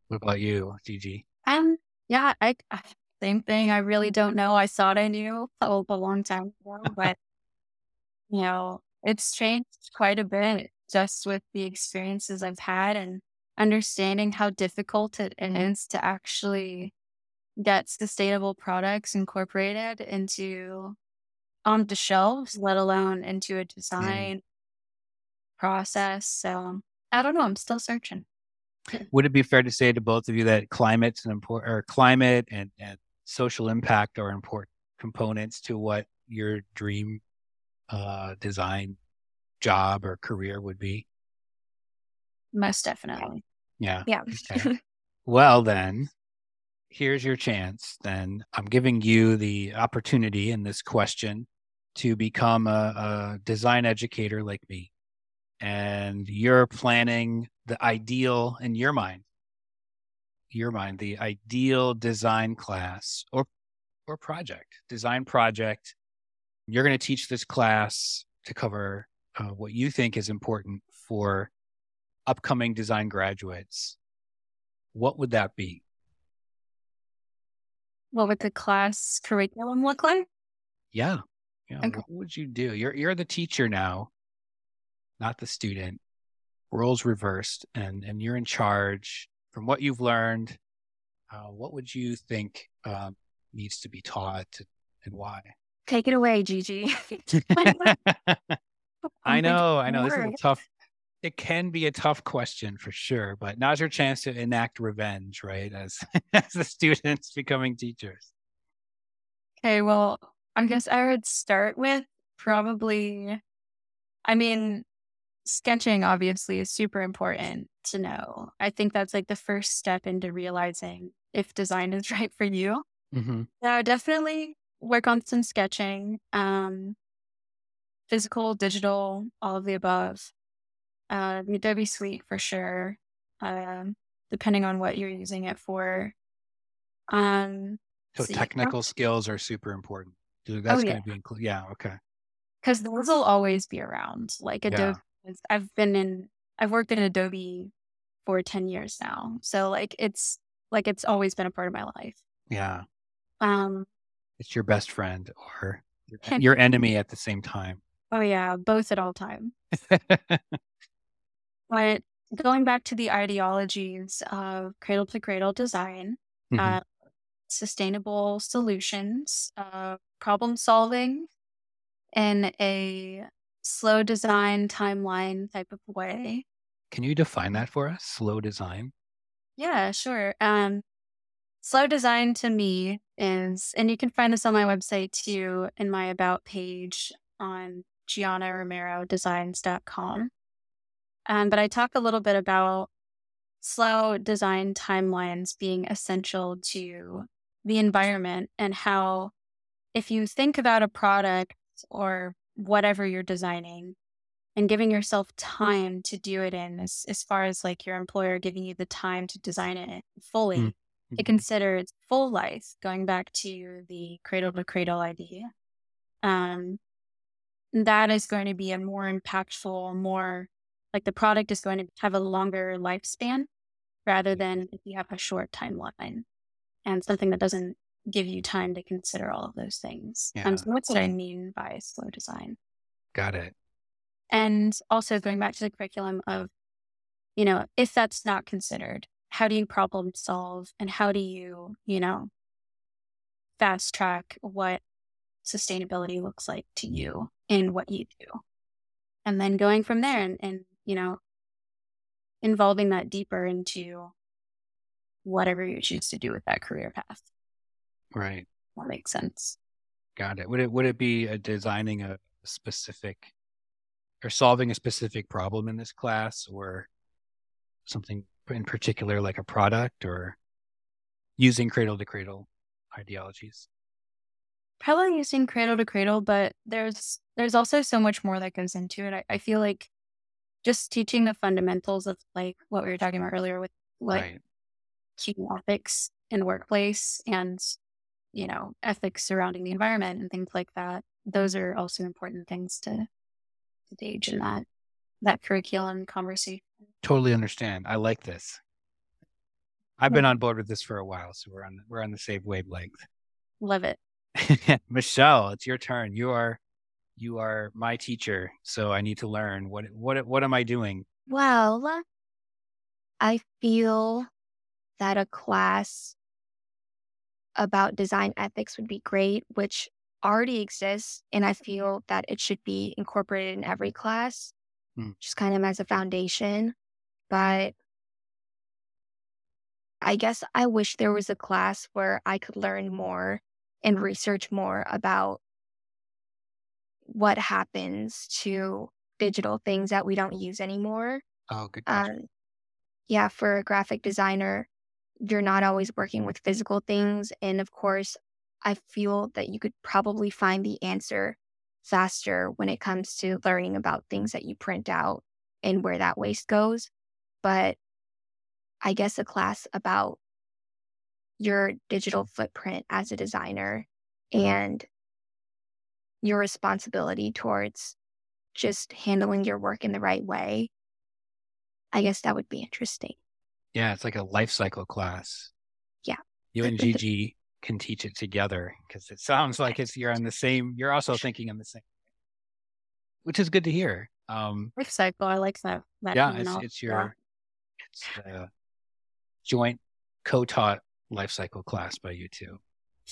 What about you, Gigi? Um, yeah, I, I same thing. I really don't know. I thought I knew a, a long time ago, but you know, it's changed quite a bit just with the experiences I've had and understanding how difficult it is to actually get sustainable products incorporated into onto shelves, let alone into a design process. So I don't know. I'm still searching. Would it be fair to say to both of you that climate's an important or climate and, and social impact are important components to what your dream uh, design job or career would be? Most definitely. Yeah. Yeah. Okay. Well, then, here's your chance. Then I'm giving you the opportunity in this question to become a, a design educator like me. And you're planning the ideal in your mind, your mind, the ideal design class or or project, design project. You're going to teach this class to cover uh, what you think is important for upcoming design graduates. What would that be? What would the class curriculum look like? Yeah. Yeah. Okay. What would you do? You're you're the teacher now, not the student. Roles reversed, and and you're in charge. From what you've learned, uh, what would you think um, needs to be taught and why? Take it away, Gigi. I know, I know. This is a tough. It can be a tough question for sure, but now's your chance to enact revenge, right? As as the students becoming teachers. Okay, well, I guess I would start with probably, I mean, sketching obviously is super important to know. I think that's like the first step into realizing if design is right for you. Mm-hmm. Yeah, definitely work on some sketching, um, physical, digital, all of the above. Uh, the Adobe Suite for sure, um, depending on what you're using it for. Um, So yeah. technical skills are super important. Dude, that's Oh, going yeah. to be included. Yeah. Okay. because those will always be around. Like Adobe, is- I've been in, I've worked in Adobe for 10 years now. So like it's, like it's always been a part of my life. Yeah. Um, It's your best friend or your- enemy at the same time. oh yeah, both at all time. But going back to the ideologies of cradle to cradle design, Mhm. uh, sustainable solutions, uh, problem solving in a slow design timeline type of way. Can you define that for us? Slow design. Yeah, sure. Um, slow design to me is, and you can find this on my website too, in my about page on giannaromerodesigns.com. Um, but I talk a little bit about slow design timelines being essential to the environment and how, if you think about a product or whatever you're designing and giving yourself time to do it in, as, as far as like your employer giving you the time to design it fully, Mm. it considers full life, going back to the cradle to cradle idea. Um, that is going to be a more impactful, more like the product is going to have a longer lifespan rather than if you have a short timeline and something that doesn't give you time to consider all of those things. Yeah. Um, so that's what I mean by slow design. Got it. And also going back to the curriculum of, you know, if that's not considered, how do you problem solve and how do you, you know, fast track what sustainability looks like to you in what you do? And then going from there and, and you know, involving that deeper into whatever you choose to do with that career path. Right. That makes sense. Got it. Would it would it be a designing a specific or solving a specific problem in this class or something in particular like a product or using cradle to cradle ideologies? probably using cradle to cradle but there's there's also so much more that goes into it I, I feel like just teaching the fundamentals of like what we were talking about earlier with like right. human ethics in the workplace and you know ethics surrounding the environment and things like that those are also important things to to gauge in that that curriculum conversation Totally understand. I like this. I've been on board with this for a while, so we're on we're on the same wavelength. love it Michelle, it's your turn. You are you are my teacher, so I need to learn what what what am I doing? Well, I feel that a class about design ethics would be great, which already exists. And I feel that it should be incorporated in every class, Hmm. just kind of as a foundation. But I guess I wish there was a class where I could learn more and research more about what happens to digital things that we don't use anymore Oh, good um, yeah, for a graphic designer, you're not always working with physical things. And of course, I feel that you could probably find the answer faster when it comes to learning about things that you print out and where that waste goes. But I guess a class about your digital footprint as a designer mm-hmm. and your responsibility towards just handling your work in the right way. I guess that would be interesting. Yeah, it's like a life cycle class. Yeah. You and Gigi can teach it together because it sounds like it's you're on the same you're also thinking on the same which is good to hear. Um life cycle, I like that. that yeah, it's, it's your yeah. it's a joint co-taught life cycle class by you two.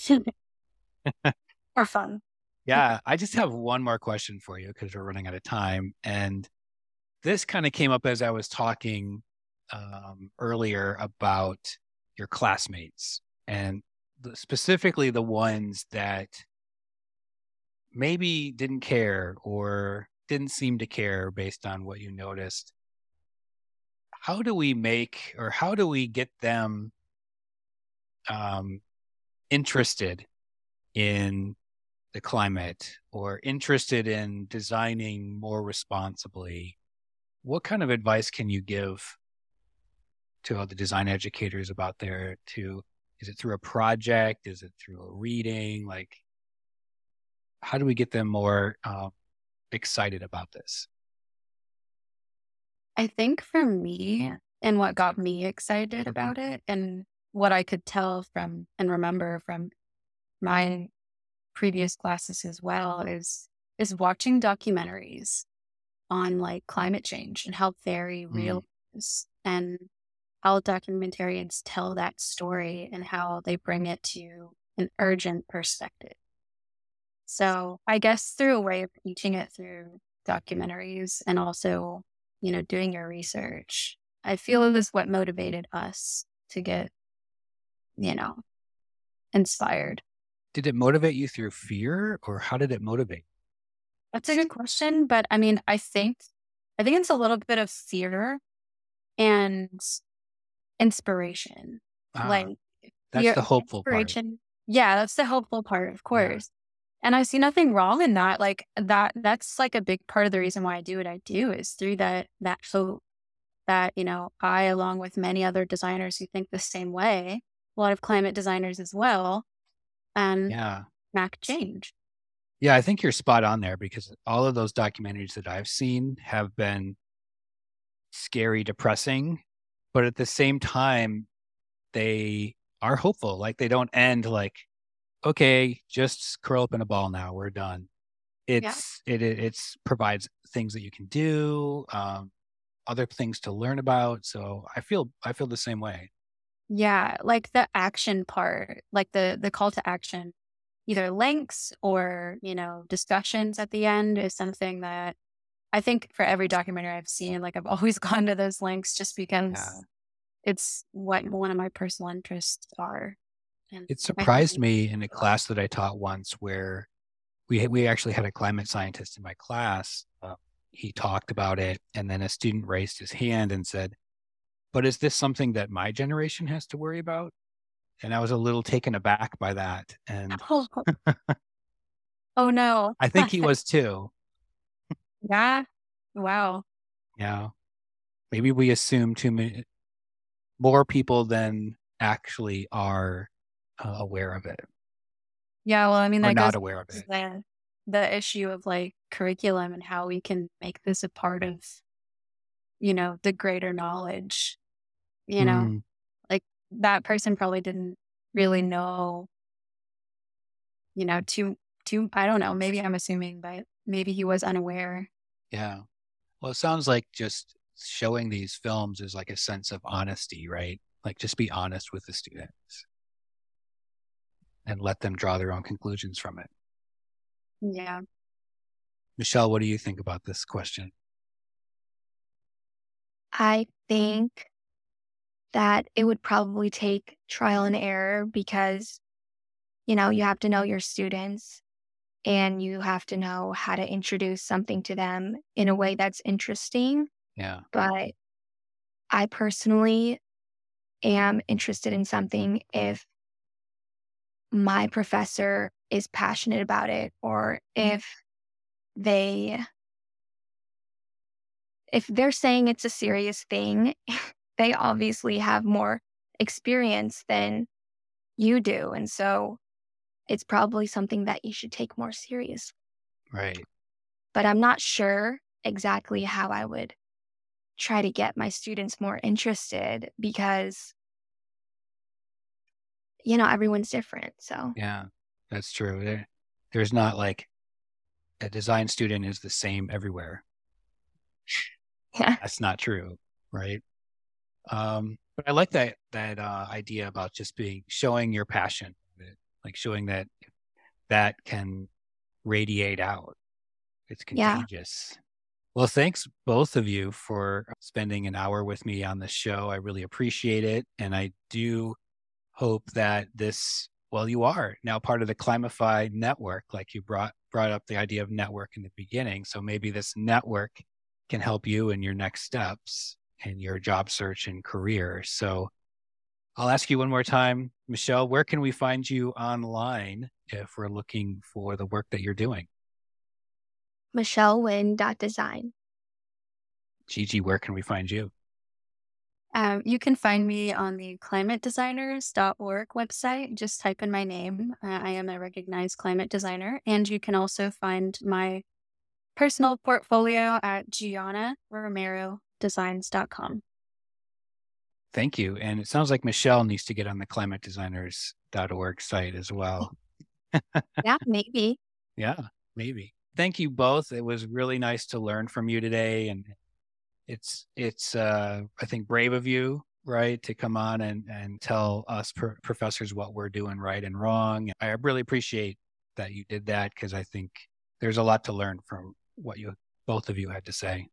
or fun. Yeah, I just have one more question for you because we're running out of time. And this kind of came up as I was talking um, earlier about your classmates and the, specifically the ones that maybe didn't care or didn't seem to care based on what you noticed. How do we make or how do we get them um, interested in the climate or interested in designing more responsibly, what kind of advice can you give to all the design educators about there to is it through a project? Is it through a reading? Like how do we get them more uh, excited about this? I think for me and what got me excited about it and what i could tell from and remember from my previous classes as well is is watching documentaries on like climate change and how very mm. real is and how documentarians tell that story and how they bring it to an urgent perspective. So I guess through a way of teaching it through documentaries and also, you know, doing your research, I feel it was what motivated us to get, you know, inspired. Did it motivate you through fear or how did it motivate? That's a good question. But I mean, I think, I think it's a little bit of fear and inspiration. Ah, like that's the hopeful part. Yeah, that's the hopeful part, of course. Yeah. And I see nothing wrong in that. Like that that's like a big part of the reason why I do what I do is through that that hope that, you know, I along with many other designers who think the same way, a lot of climate designers as well, and yeah. Mac change. Yeah, I think you're spot on there because all of those documentaries that I've seen have been scary, depressing, but at the same time they are hopeful like they don't end like okay just curl up in a ball now we're done it's yeah. it, it it's provides things that you can do um other things to learn about so i feel i feel the same way yeah like the action part like the the call to action either links or you know discussions at the end is something that i think for every documentary i've seen like i've always gone to those links just because yeah it's what one of my personal interests are. And it surprised me in a class that I taught once where we we actually had a climate scientist in my class. Uh, he talked about it, and then a student raised his hand and said, "But is this something that my generation has to worry about?" And I was a little taken aback by that. And oh, oh no, I think he was too. Yeah. Wow. Yeah. Maybe we assume too many more people than actually are uh, aware of it. Yeah, well, I mean, that not aware of it. The, the issue of like curriculum and how we can make this a part of, you know, the greater knowledge. You know, mm. like that person probably didn't really know, you know, too, too, I don't know, maybe I'm assuming, but maybe he was unaware. Yeah. Well, it sounds like just showing these films is like a sense of honesty, right? Like just be honest with the students and let them draw their own conclusions from it. Yeah. Michelle, what do you think about this question? I think that it would probably take trial and error because, you know, you have to know your students and you have to know how to introduce something to them in a way that's interesting yeah. But I personally am interested in something if my professor is passionate about it or mm-hmm. if they if they're saying it's a serious thing they obviously have more experience than you do and so it's probably something that you should take more serious. Right. But i'm not sure exactly how i would try to get my students more interested because you know everyone's different so. Yeah that's true there, there's not like a design student is the same everywhere. Yeah. That's not true right? Um but i like that that uh, idea about just being showing your passion like showing that that can radiate out. It's contagious. Yeah. well thanks both of you for spending an hour with me on the show. I really appreciate it and i do hope that this well you are now part of the climify network like you brought brought up the idea of network in the beginning. So maybe this network can help you in your next steps in your job search and career. So i'll ask you one more time michelle where can we find you online if we're looking for the work that you're doing michellewynn.design gigi where can we find you um, you can find me on the climatedesigners.org website. Just type in my name. Uh, I am a recognized climate designer. And you can also find my personal portfolio at giannaromerodesigns.com. Thank you. And it sounds like Michelle needs to get on the climatedesigners.org site as well. yeah, maybe. Yeah, maybe. Thank you both. It was really nice to learn from you today and it's it's uh, I think brave of you, right, to come on and and tell us pr- professors what we're doing right and wrong. I really appreciate that you did that because I think there's a lot to learn from what you both of you had to say.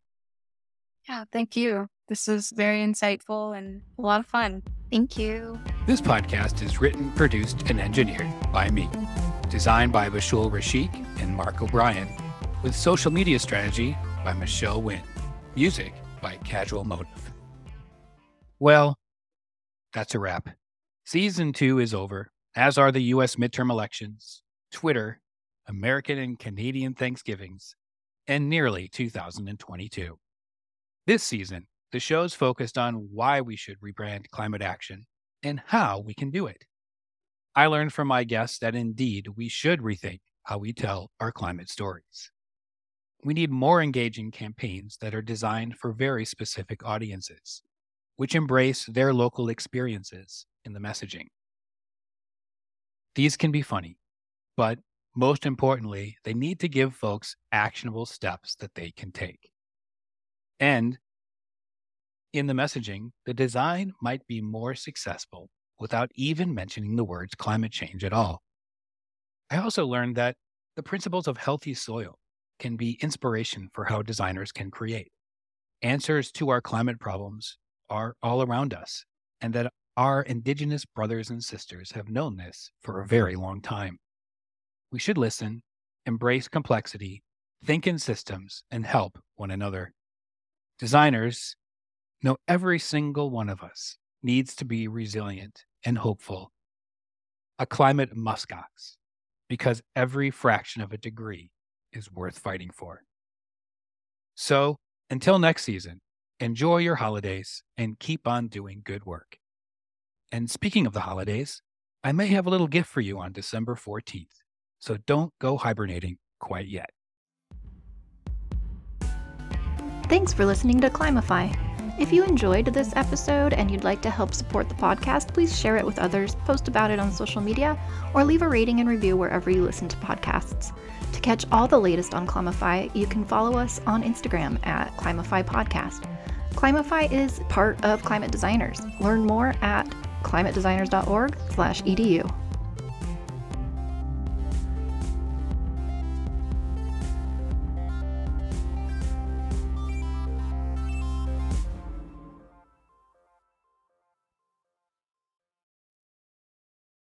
Yeah, thank you. This was very insightful and a lot of fun. Thank you. This podcast is written, produced, and engineered by me. Designed by Bashul Rashik and Mark O'Brien, with social media strategy by Michelle Wynn. Music by Casual Motive. Well, that's a wrap. Season two is over, as are the US midterm elections, Twitter, American and Canadian Thanksgivings, and nearly 2022. This season, the show's focused on why we should rebrand climate action and how we can do it. I learned from my guests that indeed we should rethink how we tell our climate stories. We need more engaging campaigns that are designed for very specific audiences, which embrace their local experiences in the messaging. These can be funny, but most importantly, they need to give folks actionable steps that they can take. And in the messaging, the design might be more successful without even mentioning the words climate change at all. I also learned that the principles of healthy soil can be inspiration for how designers can create. Answers to our climate problems are all around us, and that our Indigenous brothers and sisters have known this for a very long time. We should listen, embrace complexity, think in systems, and help one another. Designers know every single one of us needs to be resilient and hopeful. A climate muskox, because every fraction of a degree is worth fighting for. So, until next season, enjoy your holidays and keep on doing good work. And speaking of the holidays, I may have a little gift for you on December 14th, so don't go hibernating quite yet. Thanks for listening to Climify. If you enjoyed this episode and you'd like to help support the podcast, please share it with others, post about it on social media, or leave a rating and review wherever you listen to podcasts. To catch all the latest on Climify, you can follow us on Instagram at Climify Podcast. Climify is part of Climate Designers. Learn more at climatedesigners.org/edu.